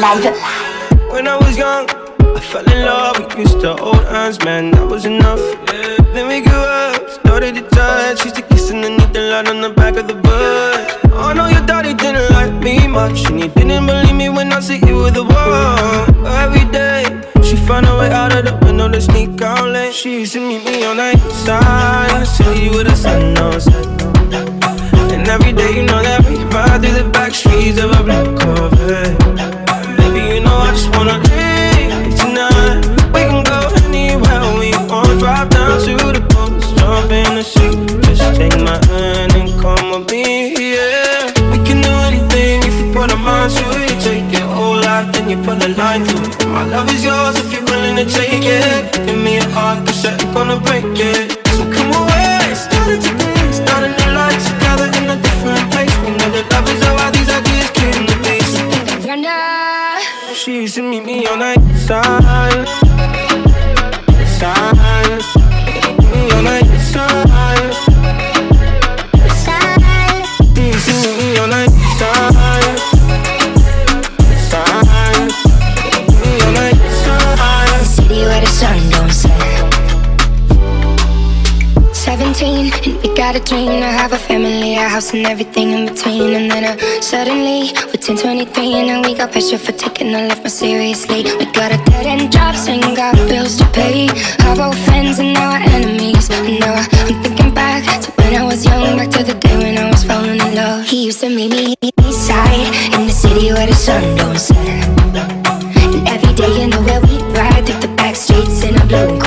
When I was young, I fell in love. We used to hold hands, man, that was enough. Yeah. Then we grew up, started to touch. Used to kiss underneath the light on the back of the bus. Oh, I know your daddy didn't like me much, and he didn't believe me when I said you were the one. Every day, she found a way out of the window to sneak out late. She used to meet me on the side, city with the sun on set. And every day, you know that we ride through the back streets of a black Corvette. You put a line through. My love is yours if you're willing to take it. Give me a heart, cause I'm gonna break it. Dream to have a family, a house, and everything in between. And then uh, suddenly, we're 10, 23, and we got pressure for taking our life more seriously. We got a dead end jobs and got bills to pay. Our old friends and now our enemies. And now I'm thinking back to when I was young, back to the day when I was falling in love. He used to meet me east side in the city where the sun don't set. And every day, you know where we ride through the back streets in a blue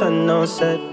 sun don't set.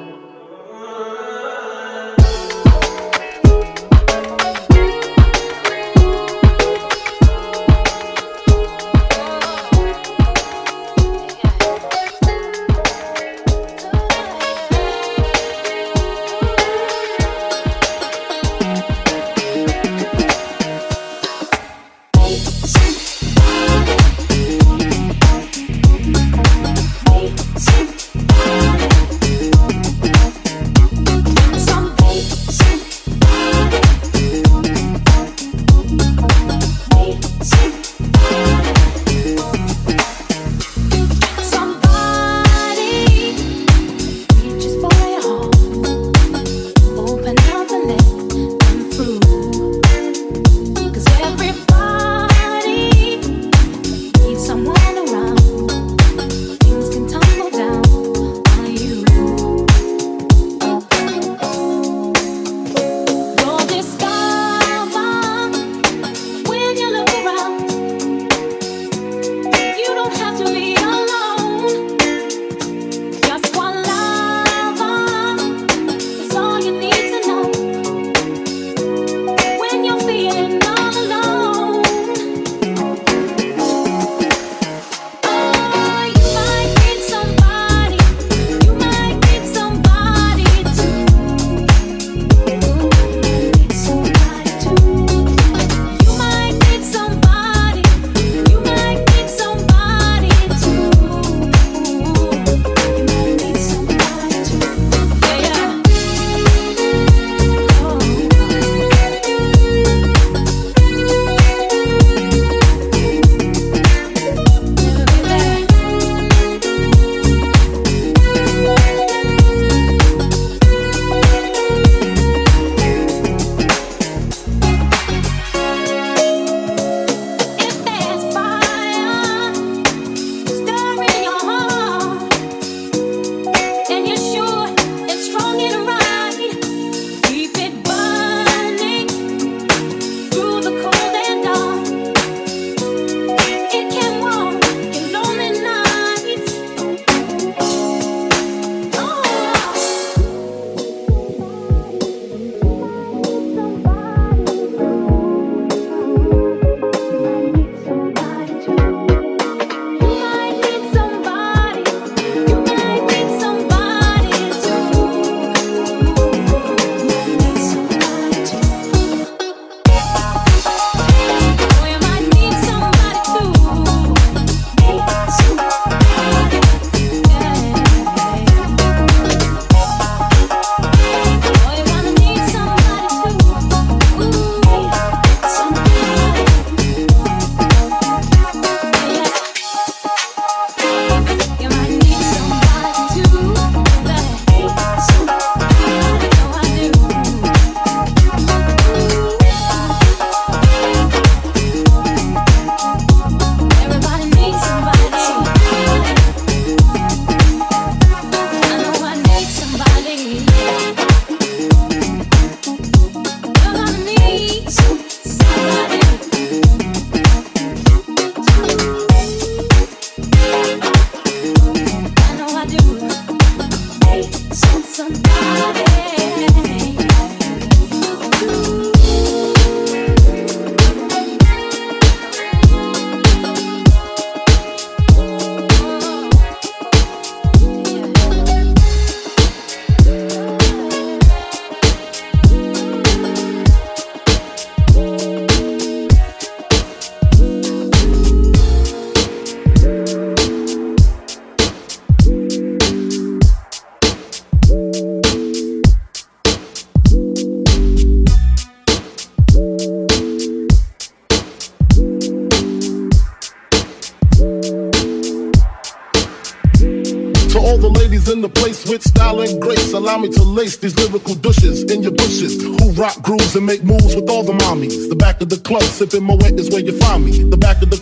Back of the club, sipping is where you find me. The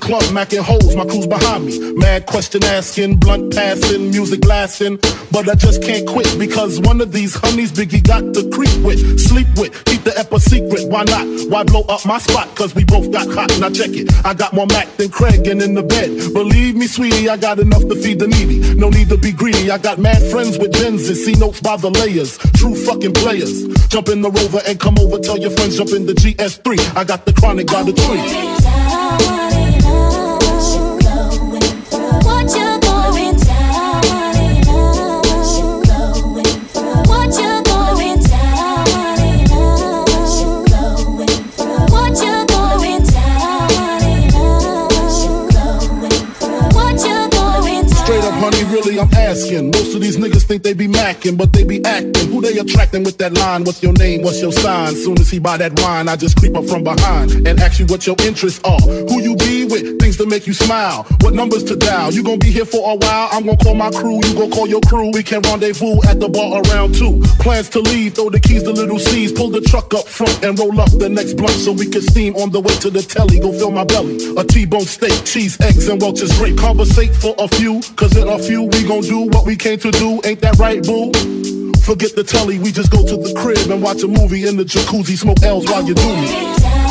club, macking holes, my crew's behind me. Mad question asking, blunt passing, music blasting. But I just can't quit because one of these honeys Biggie got to creep with, sleep with, keep the ep a secret. Why not? Why blow up my spot? Cause we both got hot. Now check it. I got more Mac than Craig and in the bed. Believe me, sweetie, I got enough to feed the needy. No need to be greedy. I got mad friends with Benzes, see notes by the layers. True fucking players. Jump in the rover and come over. Tell your friends jump in the GS3. I got the chronic by the tree. Really, I'm asking. Most of these niggas think they be macking, but they be acting. Who they attracting with that line? What's your name? What's your sign? Soon as he buy that wine, I just creep up from behind and ask you what your interests are. Who you with? Things to make you smile. What numbers to dial? You gonna be here for a while? I'm gonna call my crew. You gonna call your crew. We can rendezvous at the bar around two. Plans to leave. Throw the keys to little C's. Pull the truck up front and roll up the next blunt so we can steam on the way to the telly. Go fill my belly. A T-bone steak, cheese, eggs, and Welch's grape. Conversate for a few, cause in a few we gon' do what we came to do. Ain't that right, boo? Forget the telly, we just go to the crib and watch a movie in the jacuzzi, smoke L's while you do me.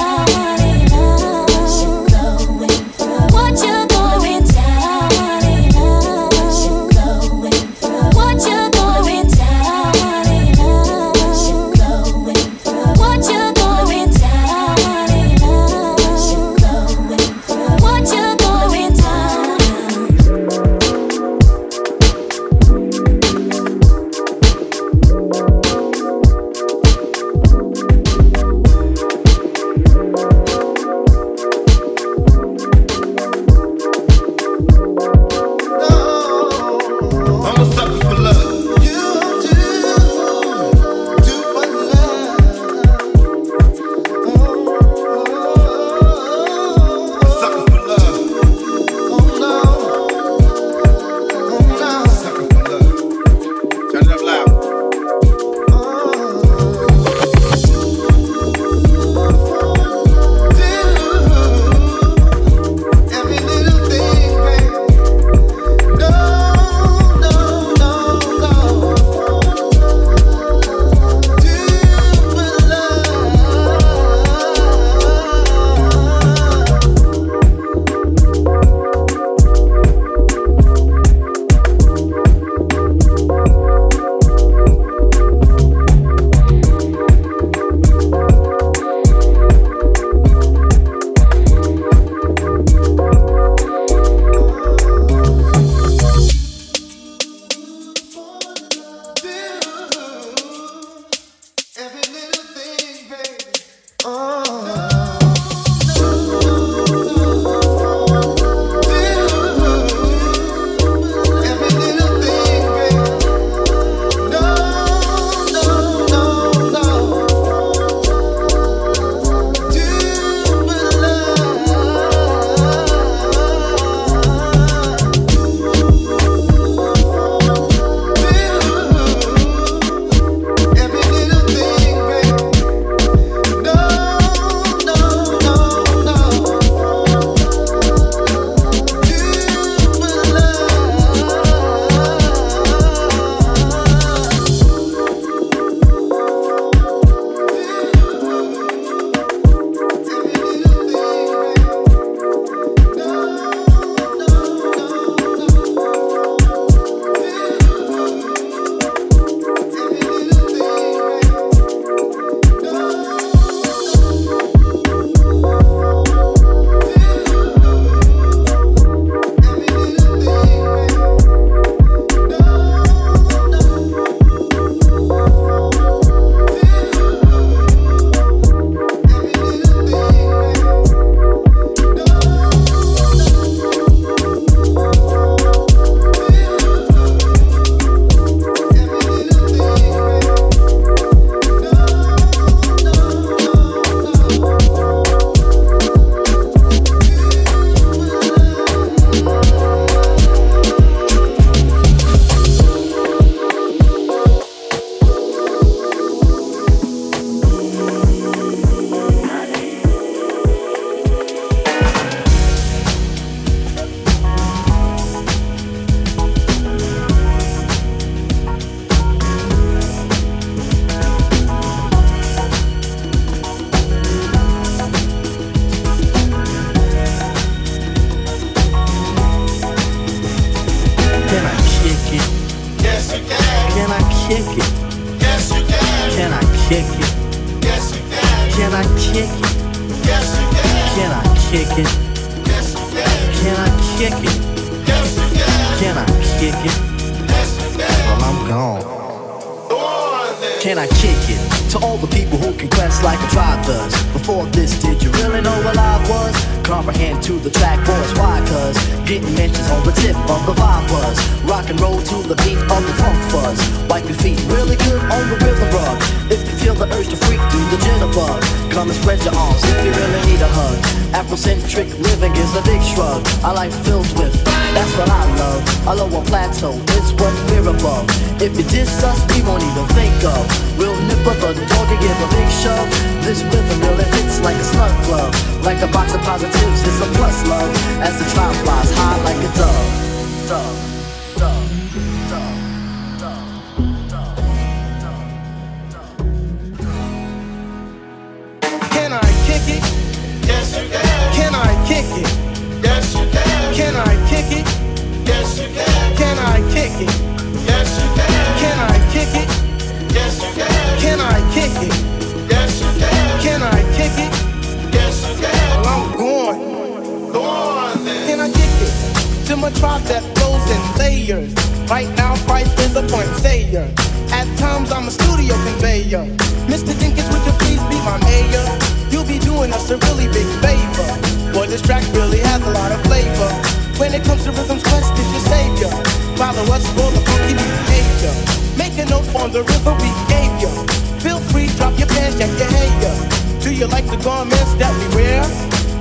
on the river behavior. Feel free, drop your pants, jack your hanger. Do you like the garments that we wear?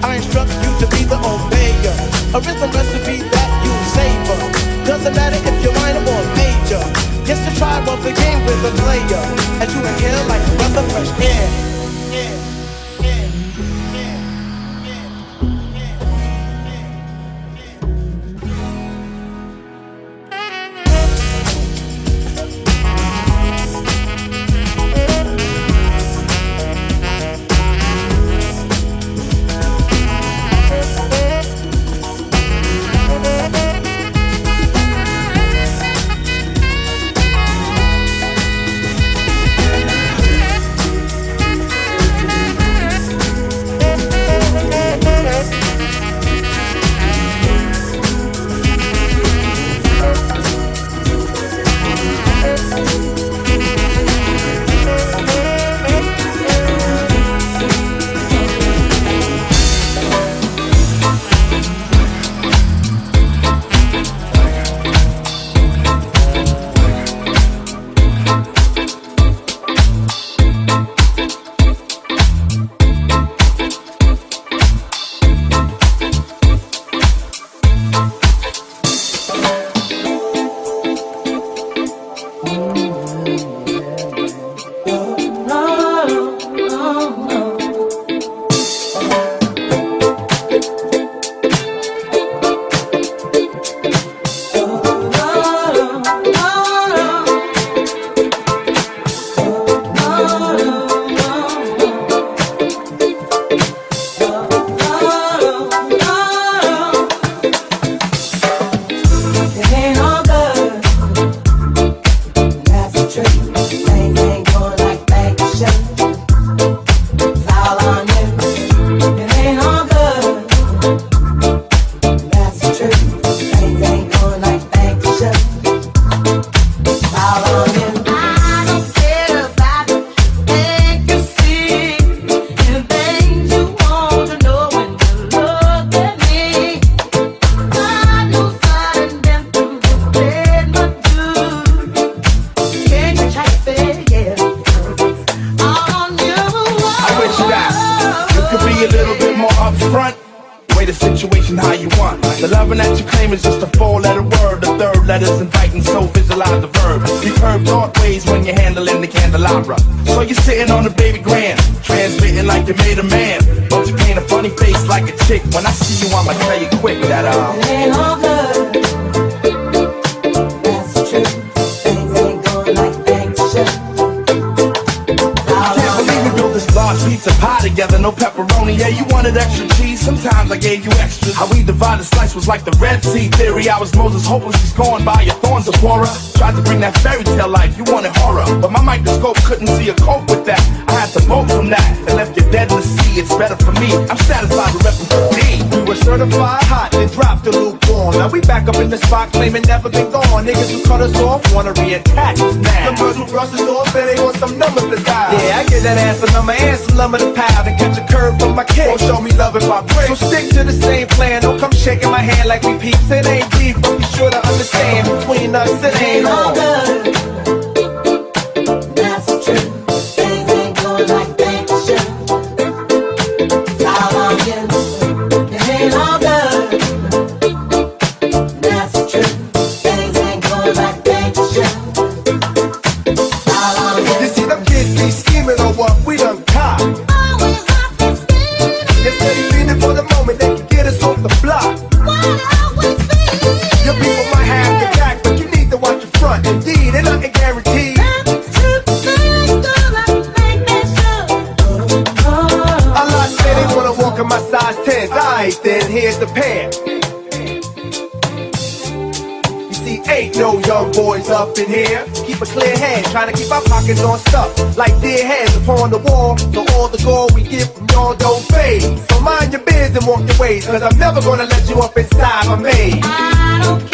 I instruct you to be the obeyer. A rhythm recipe that you savor. Doesn't matter if you're minor or major. Just a tribe of the game with a player. Claiming never been gone. Niggas who cut us off wanna reattach us now. Some girls who brush us off and they want some numbers to dial. Yeah, I get that ass a number and some lumber to pile. Then catch a curve from my kick. Won't show me love if I break. So stick to the same plan. Don't come shaking my hand like we peeps. It ain't here's the pair. You see, ain't no young boys up in here. Keep a clear head, trying to keep our pockets on stuff. Like dear heads upon the wall. So all the gold we get from y'all don't fade. So mind your biz and walk your ways, cause I'm never gonna let you up inside my maze. I don't care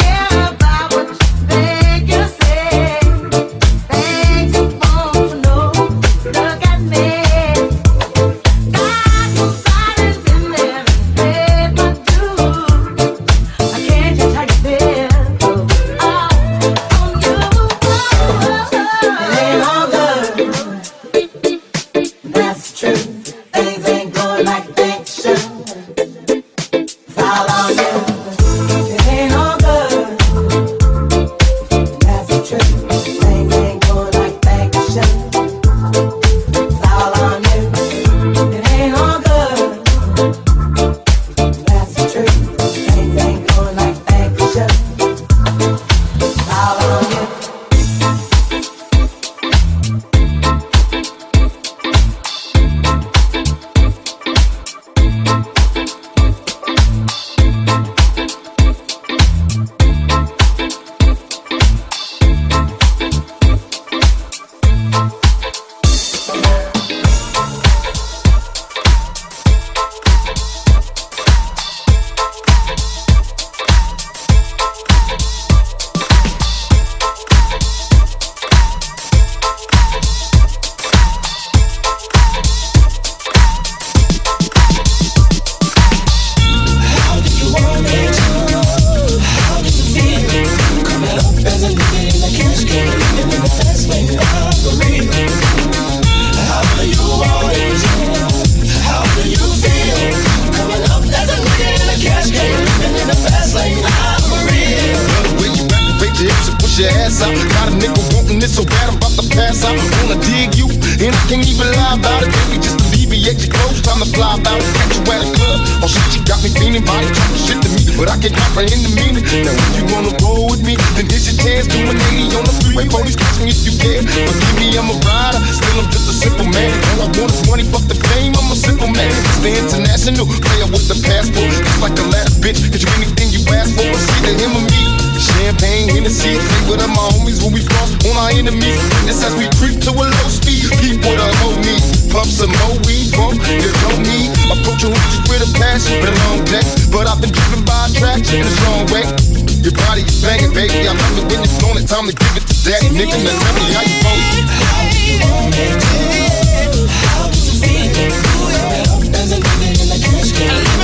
can't even lie about it. Baby, just alleviate your clothes, time to fly about it. Catch you at a club. Oh shit, you got me feeling body talking shit to me, but I can't comprehend the meaning. Now if you wanna roll with me, then here's your chance. Do an 80 on the freeway, police catch me if you can. Forgive me, I'm a rider, still I'm just a simple man. All I want is money, fuck the fame, I'm a simple man. It's the international player with the passport. Just like the last bitch, get you anything you ask for. It's either him or me. Champagne, Hennessy, drink with my homies when we cross on our enemies. This as we creep to a low speed, keep with a low. Pump some more weed, bump, you know me. Approaching with with a passion, been a long day. But I've been driven by attraction in a strong way. Your body is banging, baby. I love it when you're flown it. Time to give it to daddy, nigga. Now tell me how you want it. Tell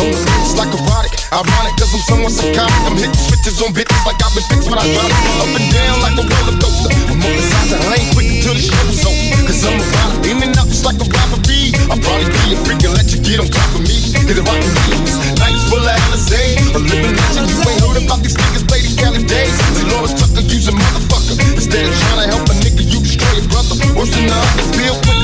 The it's like erotic. Ironic, cause I'm somewhat psychotic. I'm hitting switches on bitches like I've been fixed when I drop. Up and down like a roller coaster. I'm on the side of lane quick until the show's over. Cause I'm a rider, in out just like a robbery. I'll probably be a freak and let you get on top of me. Hit it rockin' beats. Nights full of Alizé. A living legend. You ain't heard about these niggas the Cali days. Lawrence Tucker use a motherfucker. Instead of trying to help a nigga, you destroy your brother. Worse than the other, still quick,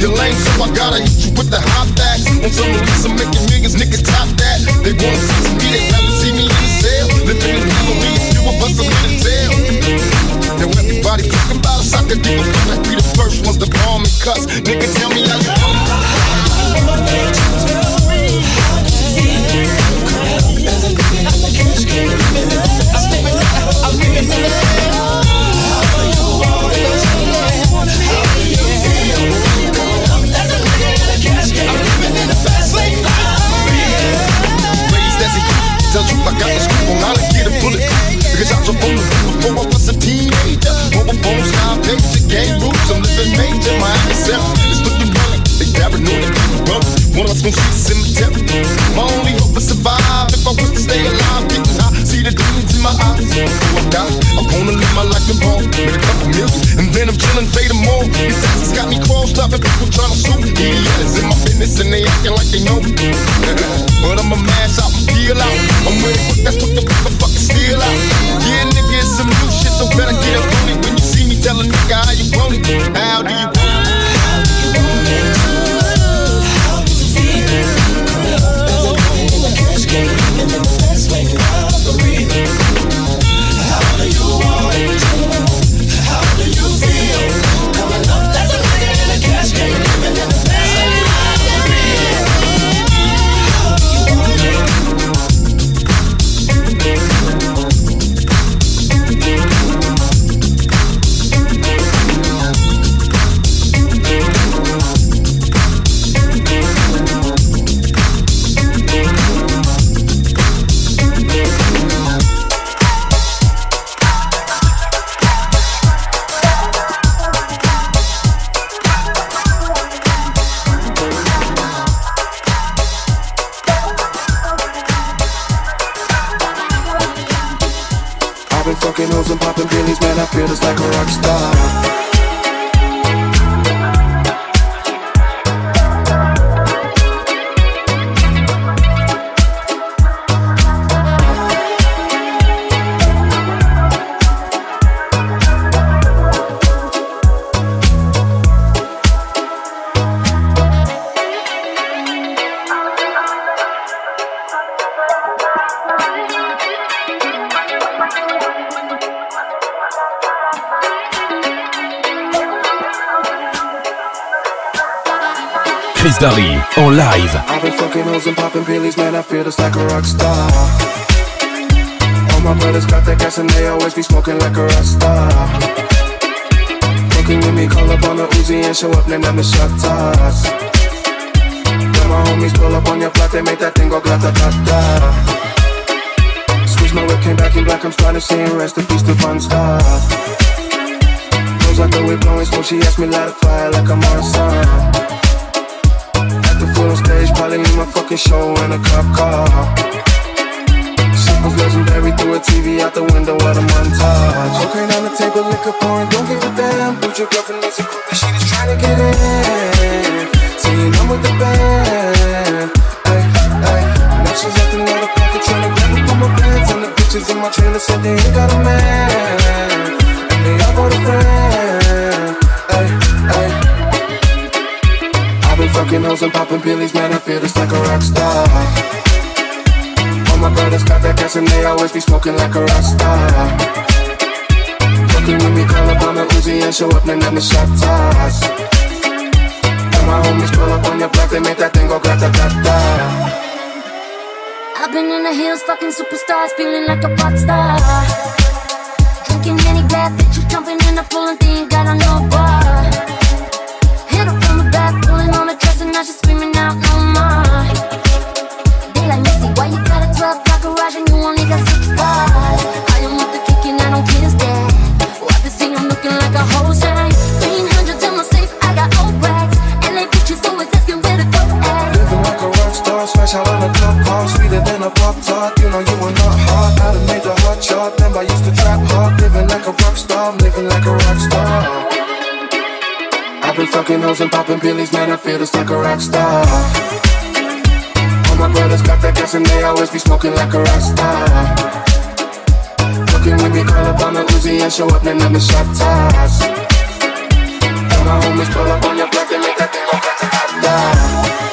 You're lame, so I gotta hit you with the hot back. On television, making millions, niggas top that. They wanna see me, they never see me in a cell. The thing is, you me, you a bust in a cell. Now everybody talking about us, I could give a fuck like the first ones to bomb and cuss. Nigga, tell me how you feel. I'm a cash game, Darry en live. I've been fucking hoes and popping pillies, man. I feel just like a rock star. All my brothers got that gas and they always be smoking like a rock star. Fucking with me, call up on the Uzi and show up, then I'm the shot toss. When my homies pull up on your block, they make that thing go grata grata. Switch my whip, came back in black, I'm starting seeing rest in peace to Von Star. Knows I go with blowing smoke, she asked me light a fire like I'm on sun. At the on stage, probably leave my fucking show in a cop car. Shit was legendary through a TV out the window of the montage. Cocaine on the table, liquor pouring, don't give a damn. Dude, your girlfriend needs a groupie, she just trying to get in. Saying I'm with the band. Ay, ay. Now she's acting out of pocket, trying to grab up on my pants. And the bitches in my trailer said they ain't got a man. I've hoes and popping pillies, man, I feel just like a rock star. All my brothers got that gas and they always be smoking like a rock star. Fucking with me, call up on the Uzi and show up, then I'm the shot toss. And my homies pull up on your block, they make that thing go grata grata. I've been in the hills, fucking superstars, feeling like a pop star. Drinking any bad bitch, you jumping in the pool and they ain't got on no bar. Hit her from the back, pulling on the dress, and now she's screaming out no more. They like Missy, why you got a 12 block garage and you only got six cars? I've hoes and popping pillies, man, I feel just like a rock star. All my brothers got that gas and they always be smoking like a rock star. Fucking with me, call up on the Uzi and show up, then I'm the shot toss. And my homies pull up on your block, they make that thing go grata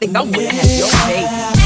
think I would have your day.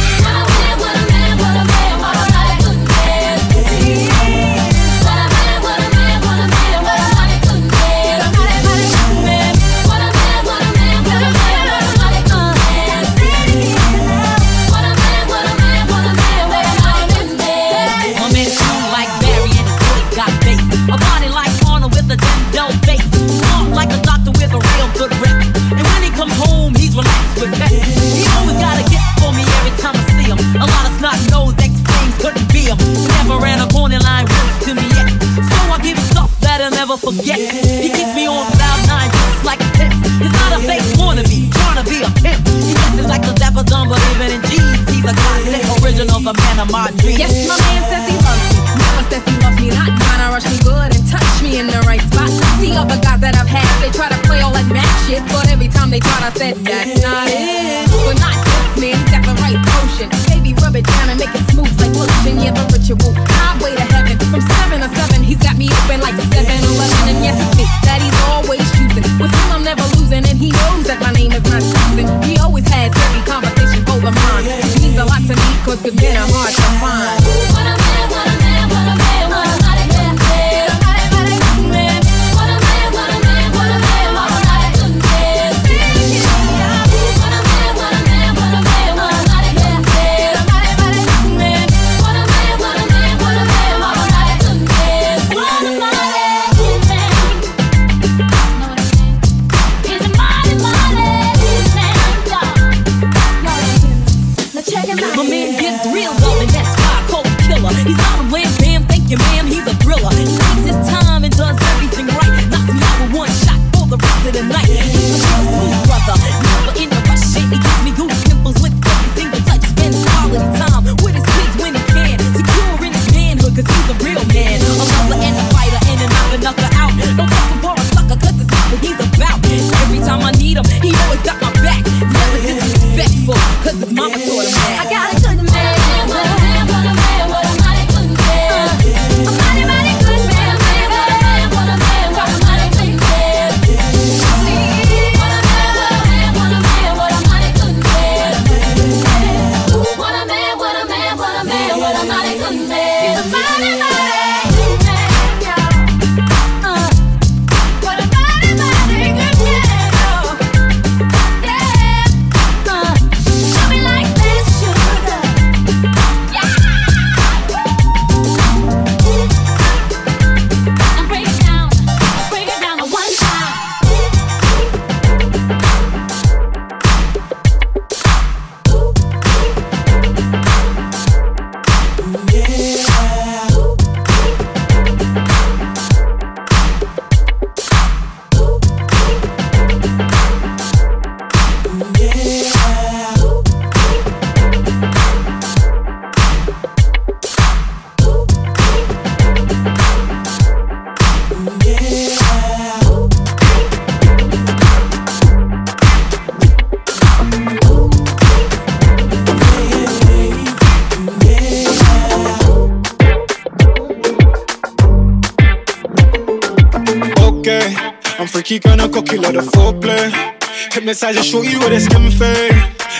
shorty with a skin fair.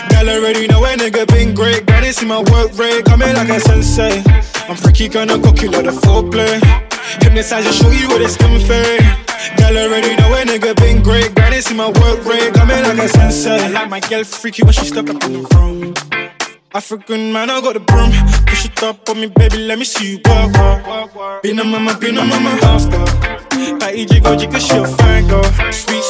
Gal already know a nigga been great. Gotta see my work rate coming like a sensei. I'm freaky, gonna cocky, love the foreplay. Hypnotize your shorty with a skin fair. Gal already know a nigga been great. Gotta see my work rate coming like a sensei. I like my girl freaky when she step up in the room. African man, I got the broom. Push it up on me, baby, let me see you work. Work. Been a mama, been a mama, house girl. Patty jiggle, jiggle, she a fine girl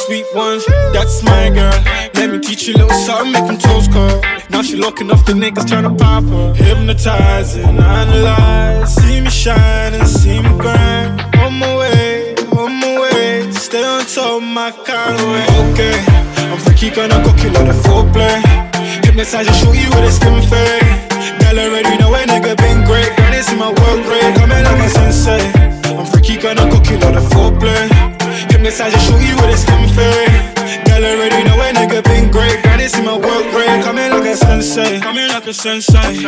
sweet ones. That's my girl. Let me teach you a little something, make them toes curl. Now she locking off the niggas trying to pop her. Hypnotizing, analyze. See me shine and see me grind. On my way, on my way. Stay on top my car away. Okay, I'm freaky, gonna go kill on the foreplay. Hypnotize and shoot you with a skin fade. Girl already know a nigga been great. Granny in my work great. Coming like a sensei. I'm freaky, gonna go kill on the foreplay this, I just shoot you with a slim fade. Girl already know a nigga been great. Coming like a sensei. Coming like a sensei.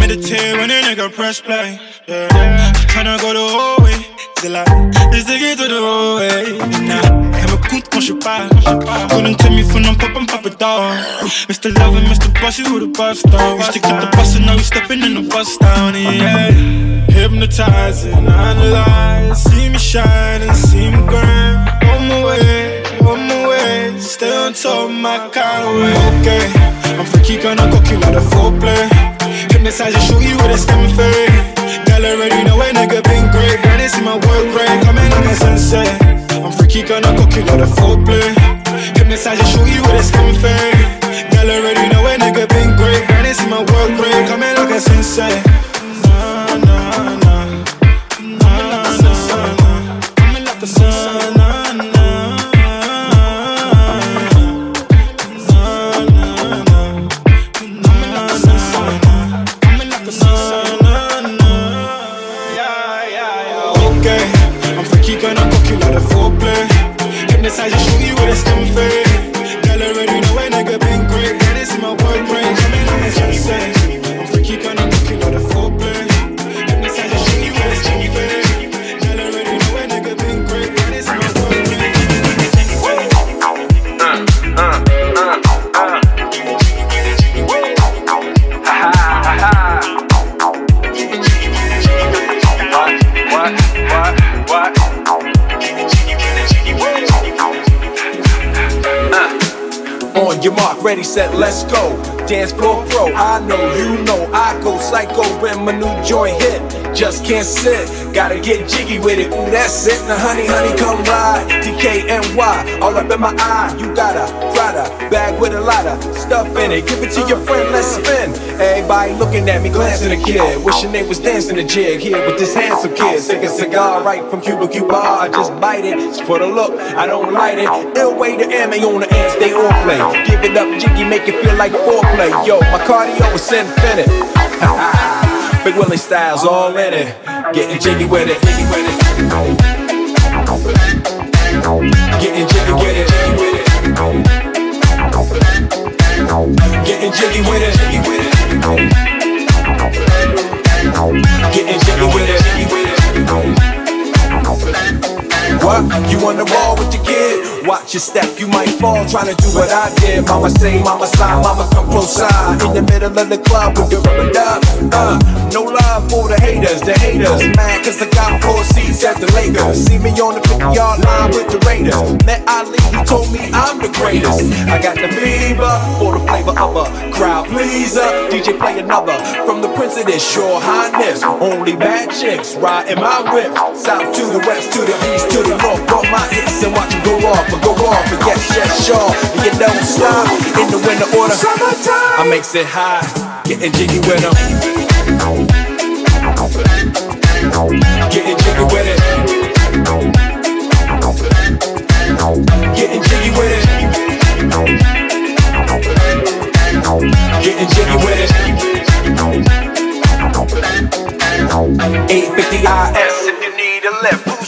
Meditate when a nigga press play. Yeah. Tryna go the whole way. C'est là, les aiguilles to the whole way. Nah. Coûte quand je. Couldn't tell me for no pop and pop it down. Mr. Love and Mr. Bossy who the bus down. Used to keep the bus and now we stepping in the bus down. Yeah. Hypnotizing, analyze. See me shine and see me grind. My on my way. Stay on top my kind of. Okay, I'm freaky, gonna go kill all the foreplay. Hypnotize your shorty with a skin fade. Girl already know a nigga been great. Gotta see my work rate. Coming like a sensei. I'm freaky, gonna go kill all the foreplay. Hypnotize your shorty with a skin fade. Girl already know a nigga been great. Gotta see my work rate. Coming like a sensei. Nah, nah, nah. Nah, nah, nah. Coming like a sun. Ready, set, let's go. Dance floor pro, I know, you know, I go psycho when my new joint hit. Just can't sit, gotta get jiggy with it. Ooh, that's it. Now, honey, honey, come ride. DKNY, all up in my eye. You got a Bag with a lot of stuff in it. Give it to your friend, let's spin. Everybody looking at me, glancing a kid. Wishing they was dancing a jig here with this handsome kid. Sick a cigar right from Cuba Cuba. I just bite it. It's for the look, I don't light it. Ill way to ammo on the amp, stay on play. Give it up, jiggy, make it feel like foreplay. Yo, my cardio is infinite. Big Willie styles all in it. Getting jiggy with it. Jiggy with it. Getting jiggy with it. Getting jiggy with it. Jiggy with it. Getting. Jiggy with it. What? You on the wall with your kid? Watch your step, you might fall trying to do what I did. Mama say, mama sign, mama come close side. In the middle of the club with the rubber dub. Uh, no love for the haters, the haters. Mad cause I got four seats at the Lakers. See me on the 50 yard line with the Raiders. Met Ali, he told me I'm the greatest. I got the fever for the flavor of a crowd pleaser. DJ play another from the prince of this shore highness. Only bad chicks riding my whip. South to the west, to the east, to the north. Bump my hits and watch them go off, but go off. And yes, yes, sure. And you don't stop in the winter order. I makes it high, getting jiggy with them. Getting jiggy with it. Getting jiggy with it. Getting jiggy with it. 850 IS if you need a lift.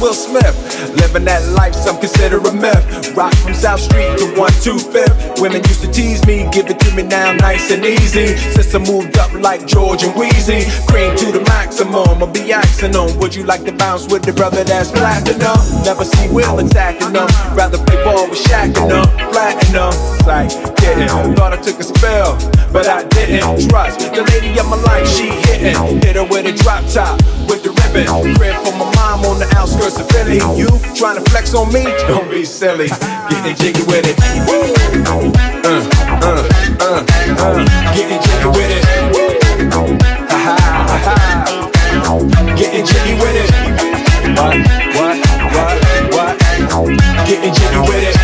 Will Smith. Living that life, some consider a myth. Rock from South Street to 125th. Women used to tease me, give it to me now nice and easy. Since I moved up like George and Weezy, cream to the maximum. I'll be asking them, would you like to bounce with the brother that's platinum? Never see Will attacking them. Rather play ball with Shaq and them, flatten them. Like, kidding. Thought I took a spell, but I didn't trust. The lady of my life, she hitting. Hit her with a drop top, with the ribbon. Crib for my mom on the outskirts Philly. You trying to flex on me? Don't be silly. Getting jiggy with it. Uh, uh, uh, uh. Getting jiggy with it. Ha ha ha. Getting jiggy with it. What? What? What? What? Getting jiggy with it.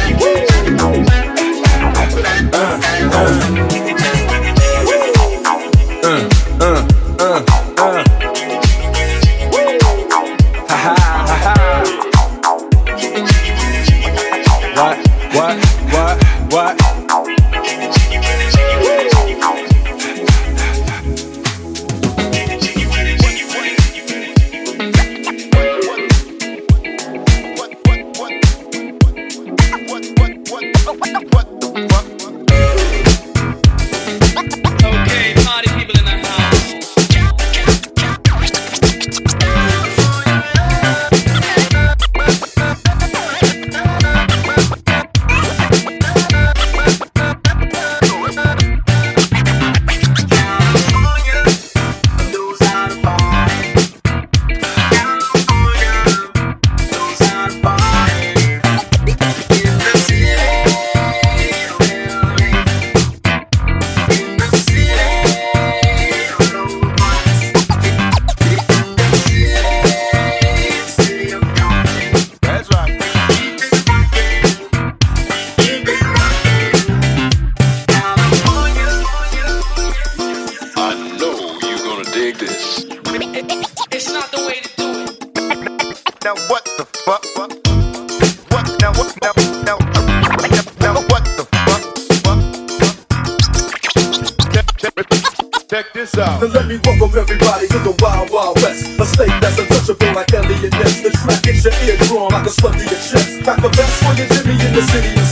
Now what the fuck? What? Now what? Now now now what the fuck? Check this out. Then let me welcome everybody to the Wild Wild West. A state that's untouchable like Eliot Ness. The track gets your eardrum like a slug to your chest. Pack a vest for your Jimmy in the city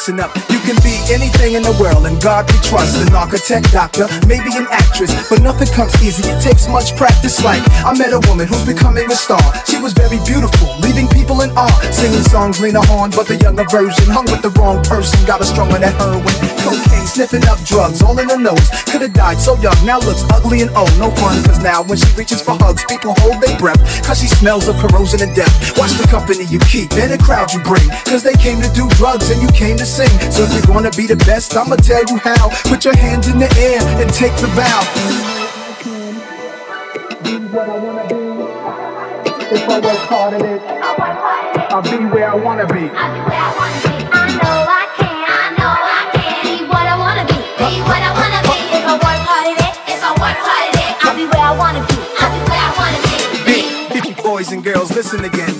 listen up. God we trust. An architect, doctor, maybe an actress, but nothing comes easy. It takes much practice. Like I met a woman who's becoming a star. She was very beautiful, leaving people in awe. Singing songs, Lena Horne, but the younger version hung with the wrong person. Got a strung on that heroin, cocaine, sniffing up drugs, all in her nose. Could have died so young, now looks ugly and old. No fun, cause now when she reaches for hugs, people hold their breath. Cause she smells of corrosion and death. Watch the company you keep and the crowd you bring. Cause they came to do drugs and you came to sing. So if you're gonna be the best, I'ma tell you you how. Put your hands in the air and take the vow. If I can. Be what I wanna be. If I work hard at it, I'll be where I wanna be. Boys and girls, listen again.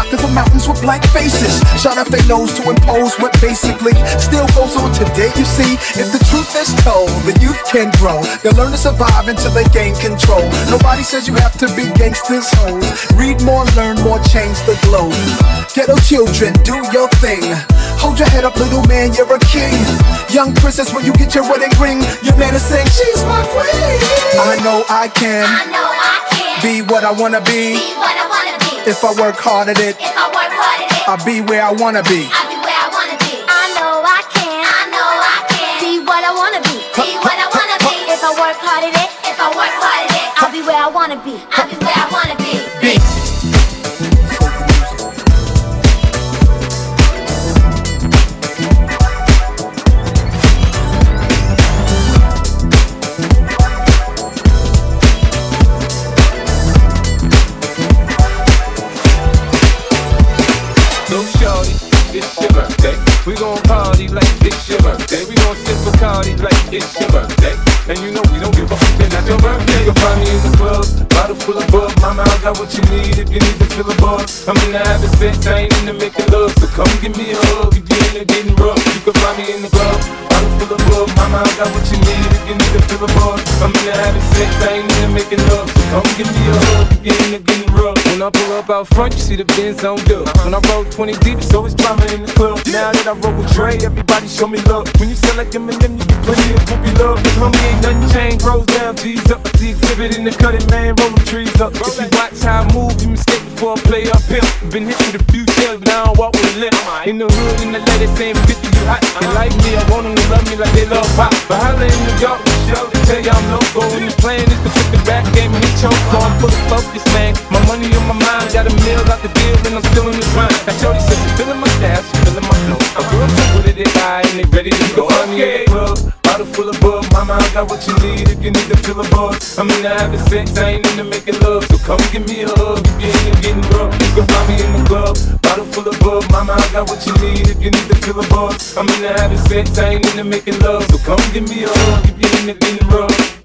shocked at the mountains with black faces. Shot up their nose to impose what basically still goes on today. You see, if the truth is told, the youth can grow. They'll learn to survive until they gain control. Nobody says you have to be gangsters, hoes. Read more, learn more, change the globe. Ghetto children, do your thing. Hold your head up, little man, you're a king. Young princess, when you get your wedding ring, your man is saying, She's my queen. I know I can. I know I can Be what I wanna be. be what I wanna be. If I work hard at it, If I work hard at it, I'll be where I wanna be. I'll be where I wanna be. I know I can. I know I can be what I wanna be. Be what I wanna be. If I work hard at it, if I work hard at it, I'll be where I wanna be. I'll be see the Benz on dub. When I roll 20 deep, it's always drama in the club. Now that I roll with Dre, everybody show me love. When you sell like Eminem, you get plenty of groupie love. Homie ain't nothing changed, rolls down, G's up. I see exhibit in the cutting, man, roll them trees up. If you watch how I move, you mistake before I play up here. Been hit with a few shells, but I don't walk with a limp. In the hood, in the lady saying 50, you hot. They like me, I want them to love me like they love pop. But holla in New York, show, they tell you I'm local. Money on my mind, got a meal out the deal, and I'm still in the grind. Now, Shorty said, she feeling my style, she feeling my flow. A girl so good at it, high, and they ready to go. Me in the club, bottle full of bug. Mama, I got what you need if you need to fill a buzz. I'm in the having sex, I ain't into making love. So come give me a hug if you're into getting rough. You can find me in the club, bottle full of bug. Mama, I got what you need if you need to fill a buzz. I'm in the having sex, I ain't into making love. So come give me a hug if you're into getting rough.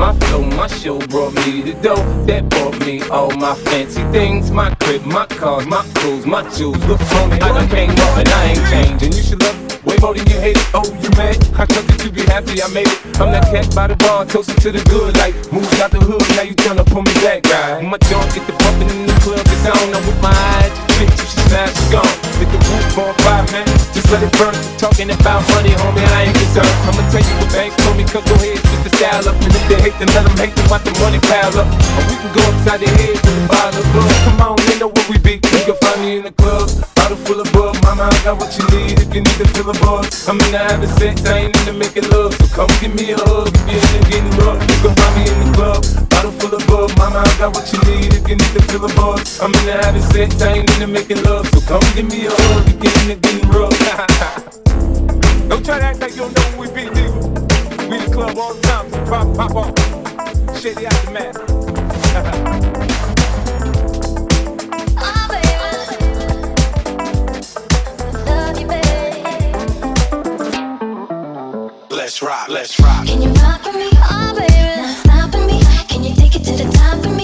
My flow, my show brought me the dough that bought me all my fancy things. My crib, my cars, my clothes, my jewels. Look me, I done came up and I ain't changed. And you should love way more than you hate it. Oh, you mad? I thought that you be happy I made it. I'm that cat by the bar, toasting to the good. Like, moves out the hood, now you tryna pull me back, right? My junk get the bumping in the club, it's on. I'm with my eyes, you trick, you should smash, she gone. Hit the roof on fire, man. Just let it burn. Talking about money, homie, I ain't concerned. I'ma tell you what banks told me, cause go ahead, switch the style up. And if they hate, then let them hate them, watch the money pile up. Or we can go upside the head with the bottle of blood. Come on, they know what we be. You can find me in the club, bottle full of bug. I got what you need if you need to fill a. I'm in the having sex, I ain't into making love. So come give me a hug if you're into getting rough. You can find me in the club, bottle full of bug. Mama, I got what you need if you need to fill a. I'm in the having sex, I ain't into making love. So come give me a hug if you're into getting rough. don't try to act like you don't know who we be, nigga. We in the club all the time, so pop, pop off. Shady aftermath. let's rock, let's rock. Can you rock with me? Oh, baby, not stopping me. Can you take it to the top of me?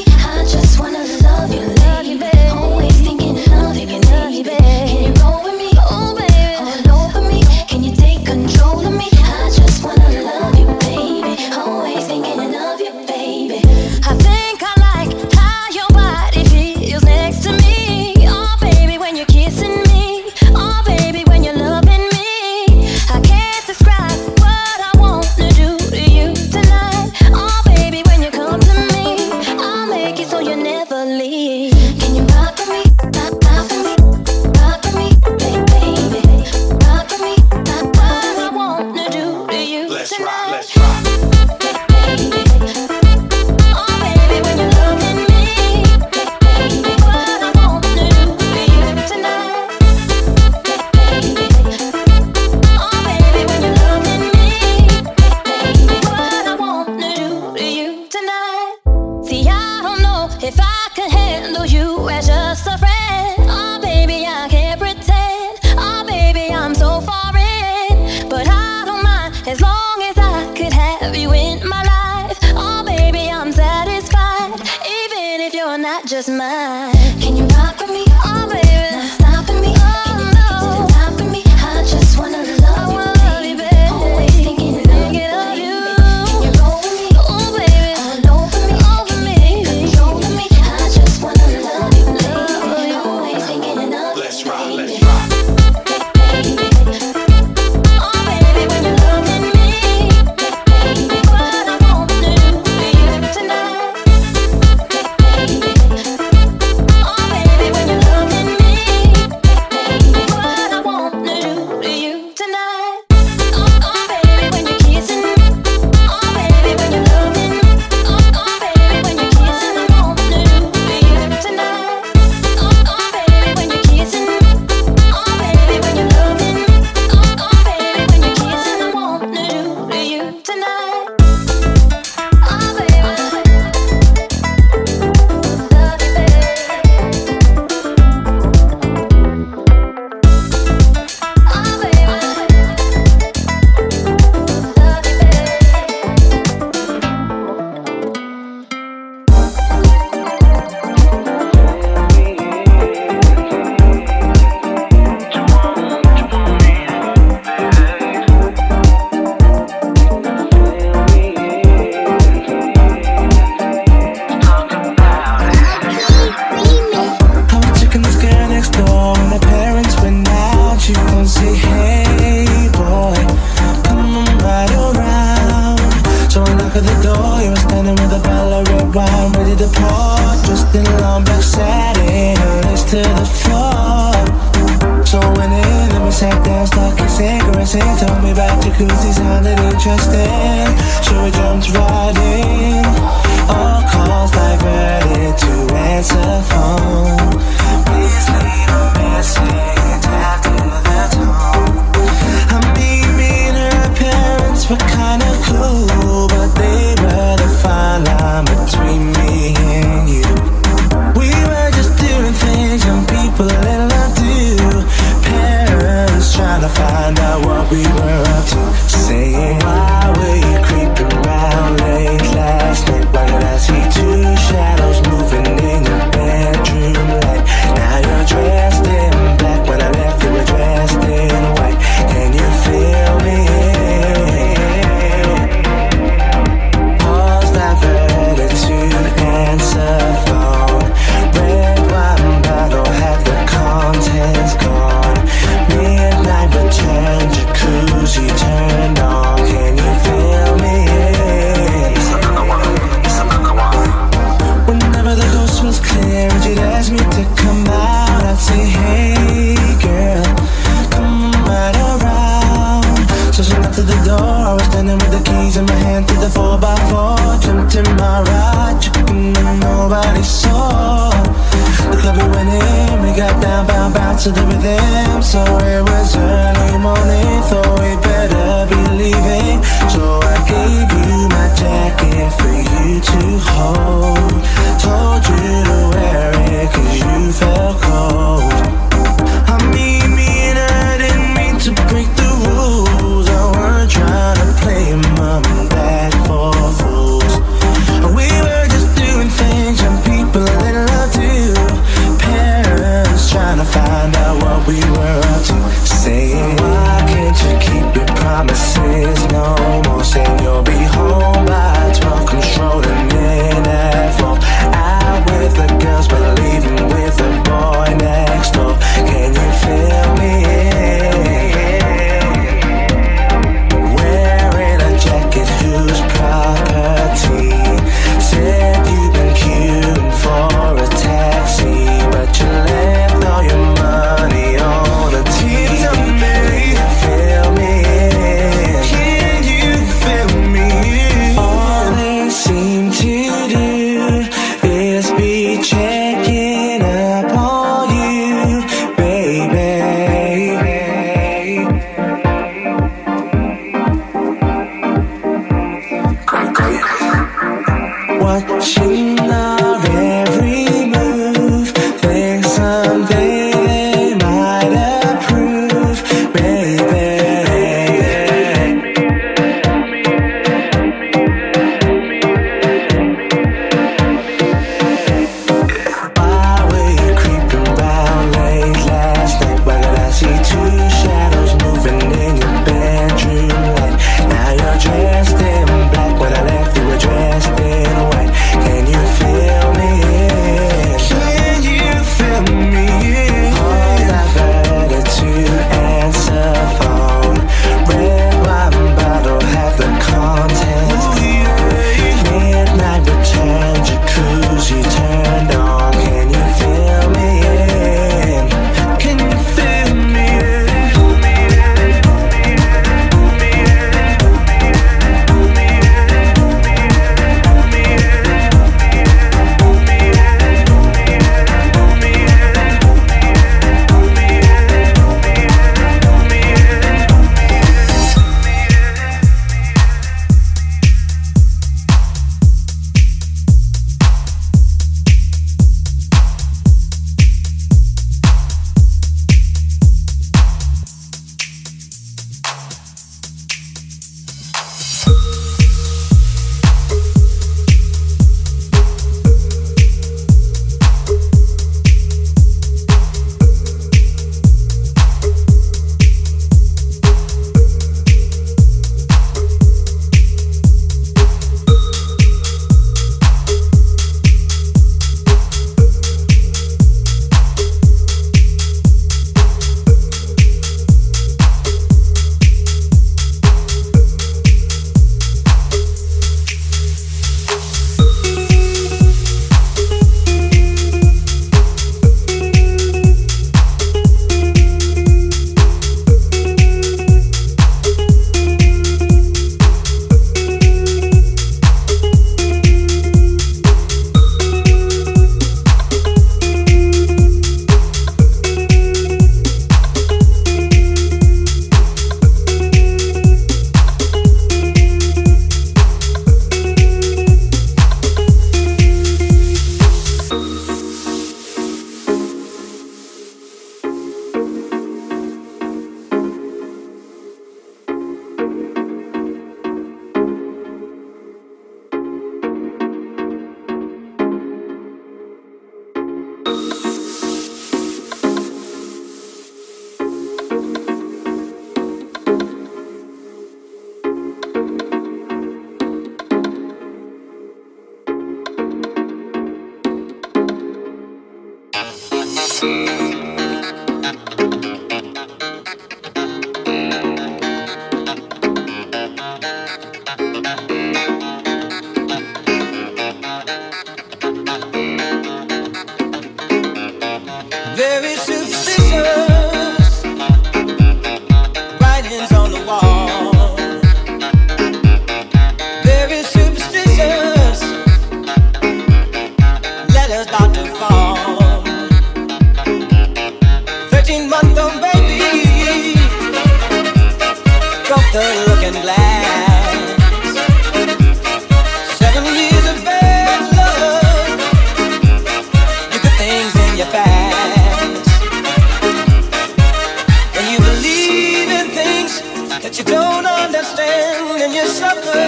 that you don't understand and you suffer.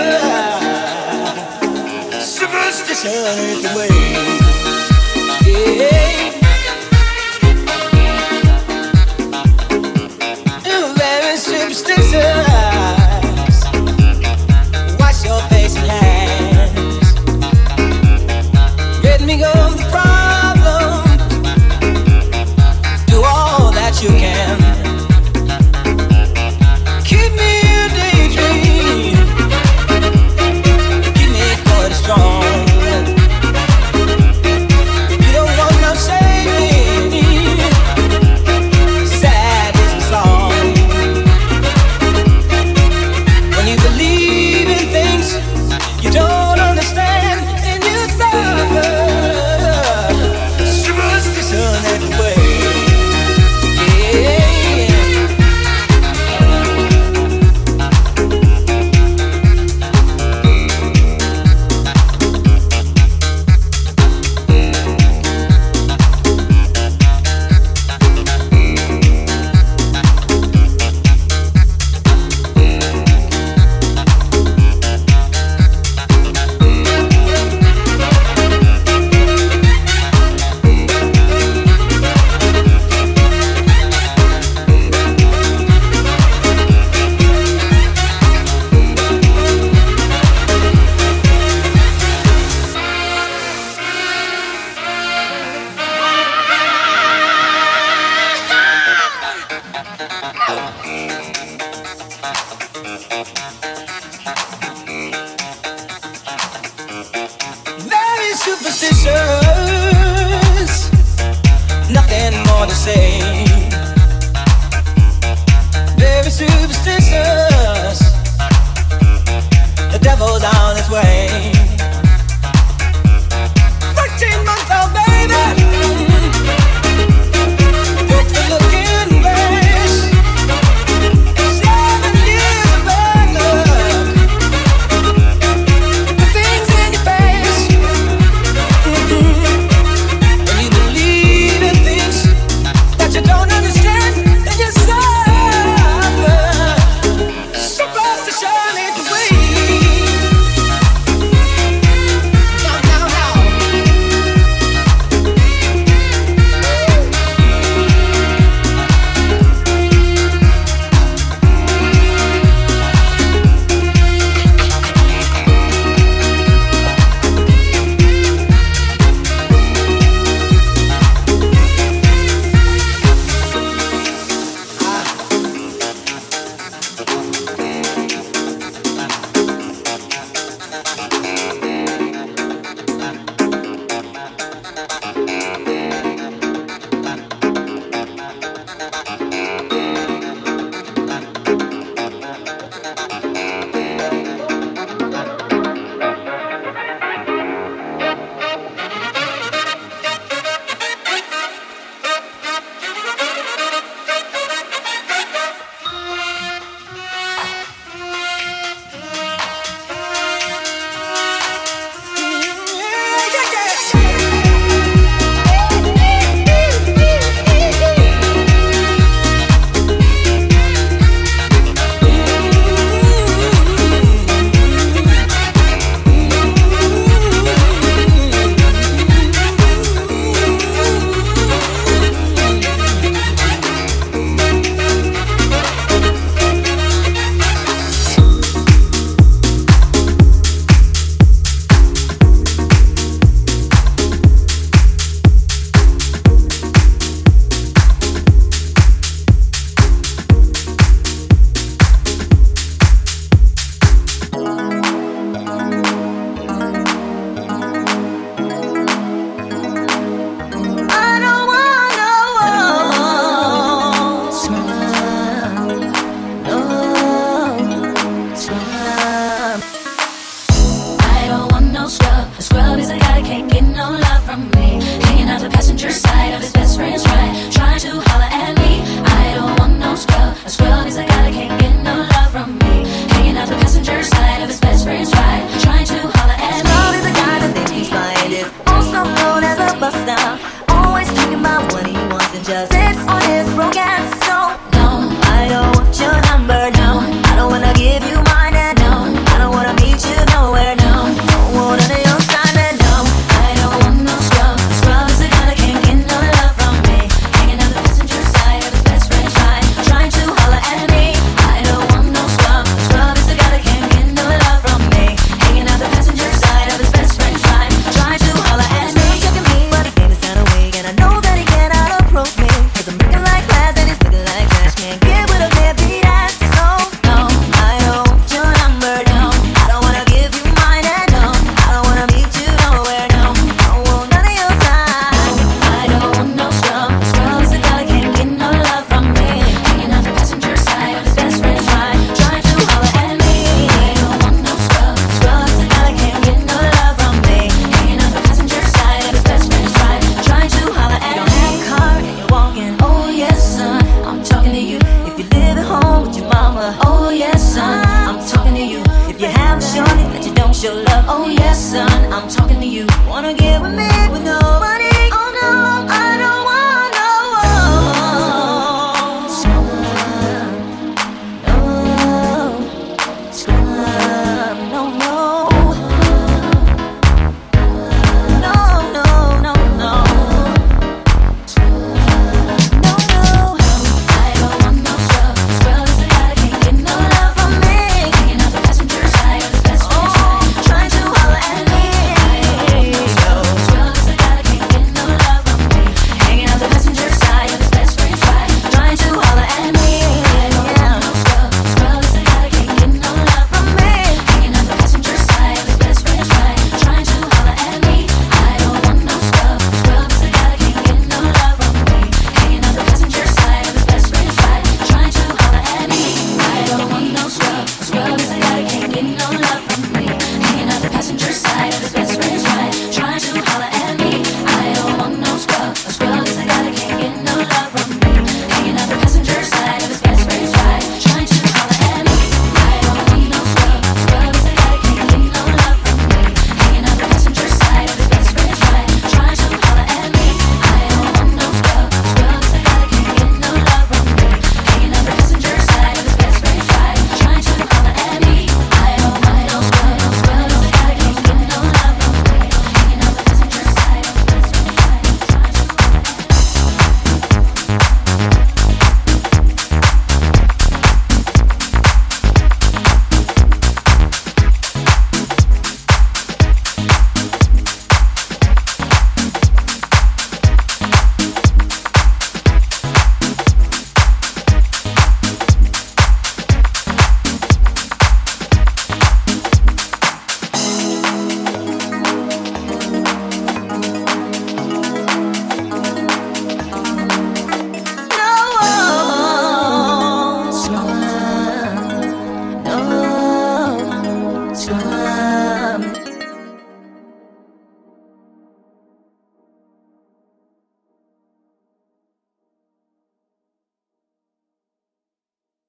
Superstition the way. Yeah.